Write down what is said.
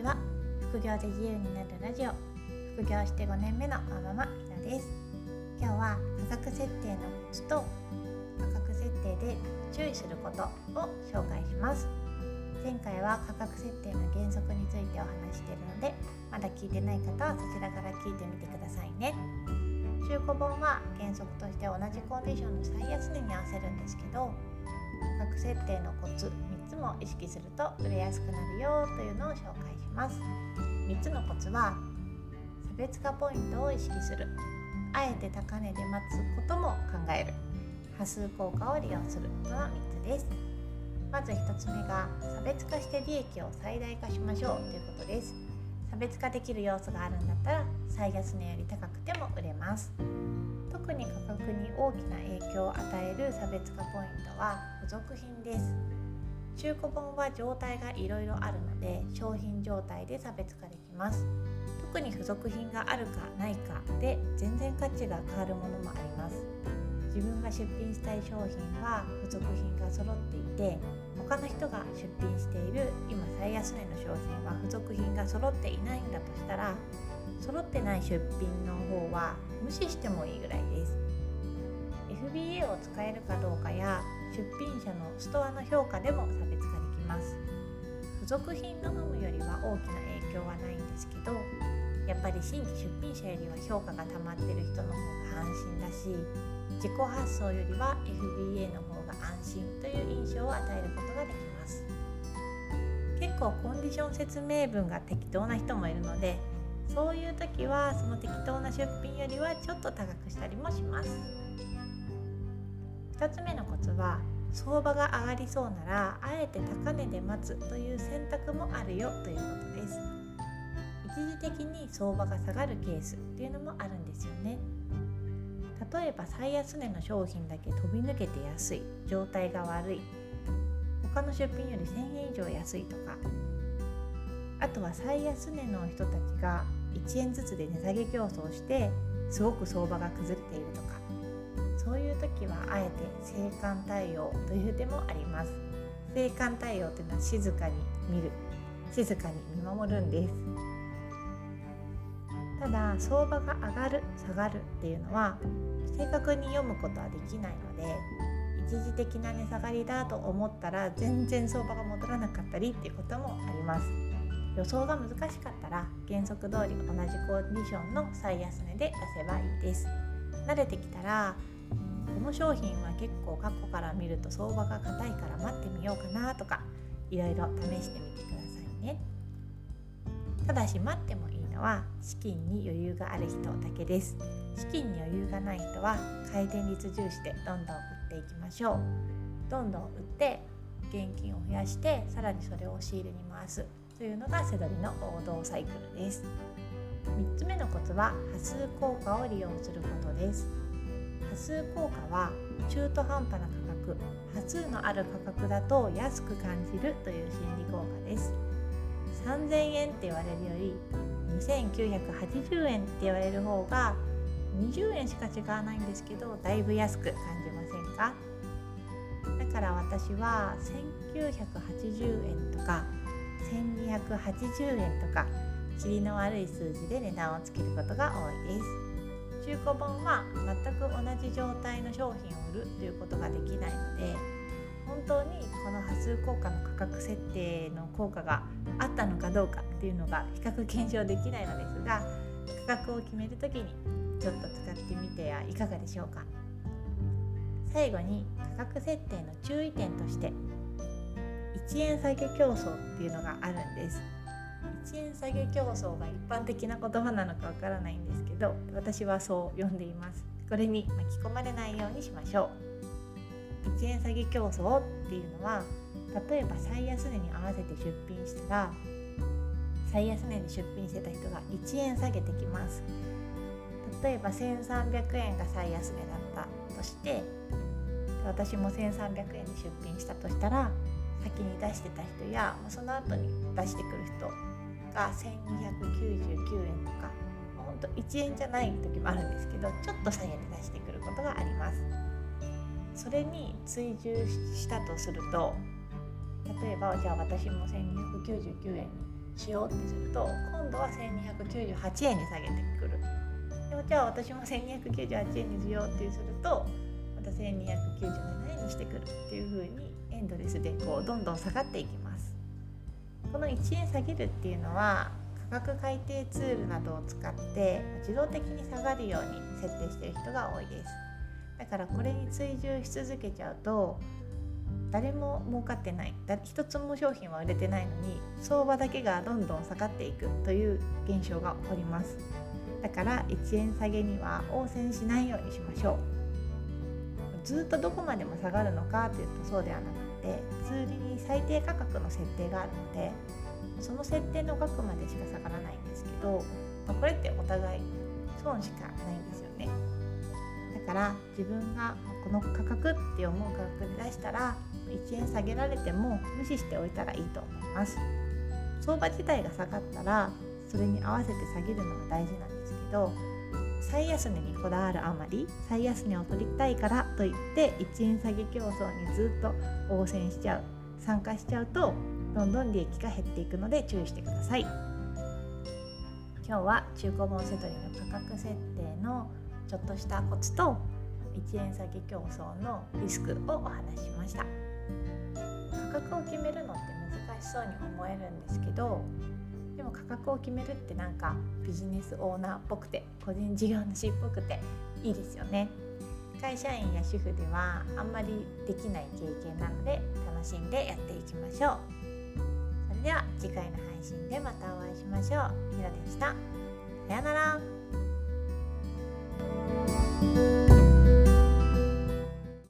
ちは副業で自由になるラジオ。副業して5年目のマママひなです。今日は価格設定のコツと価格設定で注意することを紹介します。前回は価格設定の原則についてお話しているのでまだ聞いてない方はそちらから聞いてみてくださいね。中古本は原則として同じコンディションの最安値に合わせるんですけど価格設定のコツ3つも意識すると売れやすくなるよというのを紹介します。3つのコツは差別化ポイントを意識する。あえて高値で待つことも考える。波数効果を利用するの3つです。まず1つ目が差別化して利益を最大化しましょうということです。差別化できる要素があるんだったら最安値より高くても売れます。特に価格に大きな影響を与える差別化ポイントは付属品です。中古本は状態がいろいろあるので商品状態で差別化できます。特に付属品があるかないかで全然価値が変わるものもあります。自分が出品したい商品は付属品が揃っていて他の人が出品している今最安値の商品は付属品が揃っていないんだとしたら揃ってない出品の方は無視してもいいぐらいです。FBA を使えるかどうかや出品者のストアの評価でも差別化できます。付属品の有無よりは大きな影響はないんですけどやっぱり新規出品者よりは評価が溜まってる人の方が安心だし自己発送よりは FBA の方が安心という印象を与えることができます。結構コンディション説明文が適当な人もいるのでそういう時はその適当な出品よりはちょっと高くしたりもします。2つ目のコツは相場が上がりそうならあえて高値で待つという選択もあるよということです。一時的に相場が下がるケースっていうのもあるんですよね。例えば最安値の商品だけ飛び抜けて安い状態が悪い他の出品より1000円以上安いとかあとは最安値の人たちが1円ずつで値下げ競争してすごく相場が崩れているとか。そういう時はあえて静観対応という手もあります。静観対応というのは静かに見る。静かに見守るんです。ただ相場が上がる下がるっていうのは正確に読むことはできないので一時的な値下がりだと思ったら全然相場が戻らなかったりっていうこともあります。予想が難しかったら原則通り同じコンディションの最安値で出せばいいです。慣れてきたらこの商品は結構過去から見ると相場が硬いから待ってみようかなとかいろいろ試してみてくださいね。ただし待ってもいいのは資金に余裕がある人だけです。資金に余裕がない人は回転率重視でどんどん売っていきましょう。どんどん売って現金を増やしてさらにそれを仕入れに回す。というのがセドリの王道サイクルです。3つ目のコツは波数効果を利用することです。波数効果は中途半端な価格波数のある価格だと安く感じるという心理効果です。3000円って言われるより2980円って言われる方が20円しか違わないんですけどだいぶ安く感じませんか？だから私は1980円とか1280円とか塵の悪い数字で値段をつけることが多いです。中古本は全く同じ状態の商品を売るということができないので本当にこの波数効果の価格設定の効果があったのかどうかっていうのが比較検証できないのですが価格を決める時にちょっと使ってみてはいかがでしょうか。最後に価格設定の注意点として1円下げ競争っていうのがあるんです。1円下げ競争が一般的な言葉なのかわからないんですけど私はそう呼んでいます。これに巻き込まれないようにしましょう。1円下げ競争っていうのは例えば最安値に合わせて出品したら最安値で出品してた人が1円下げてきます。例えば1300円が最安値だったとして私も1300円で出品したとしたら先に出してた人やその後に出してくる人が1299円とかほんと1円じゃない時もあるんですけどちょっと下げて出してくることがあります。それに追従したとすると例えばじゃあ私も1299円にしようってすると今度は1298円に下げてくる。でもじゃあ私も1298円にしようってするとまた1297円にしてくるっていう風にエンドレスでこうどんどん下がっていきます。この1円下げるっていうのは価格改定ツールなどを使って自動的に下がるように設定してる人が多いです。だからこれに追従し続けちゃうと誰も儲かってない一つも商品は売れてないのに相場だけがどんどん下がっていくという現象が起こります。だから1円下げには応戦しないようにしましょう。ずっとどこまでも下がるのかというとそうではなくてツールに最低価格の設定があるのでその設定の額までしか下がらないんですけど、まあ、これってお互い損しかないんですよね。だから自分がこの価格って思う価格で出したら1円下げられても無視しておいたらいいと思います。相場自体が下がったらそれに合わせて下げるのが大事なんですけど最安値にこだわるあまり最安値を取りたいからといって1円下げ競争にずっと応戦しちゃう。参加しちゃうとどんどん利益が減っていくので注意してください。今日は中古本セトリの価格設定のちょっとしたコツと1円下げ競争のリスクをお話ししました。価格を決めるのって難しそうに思えるんですけどでも価格を決めるってなんかビジネスオーナーっぽくて個人事業主っぽくていいですよね。会社員や主婦ではあんまりできない経験なので楽しんでやっていきましょう。それでは次回の配信でまたお会いしましょう。ひろでした。さようなら。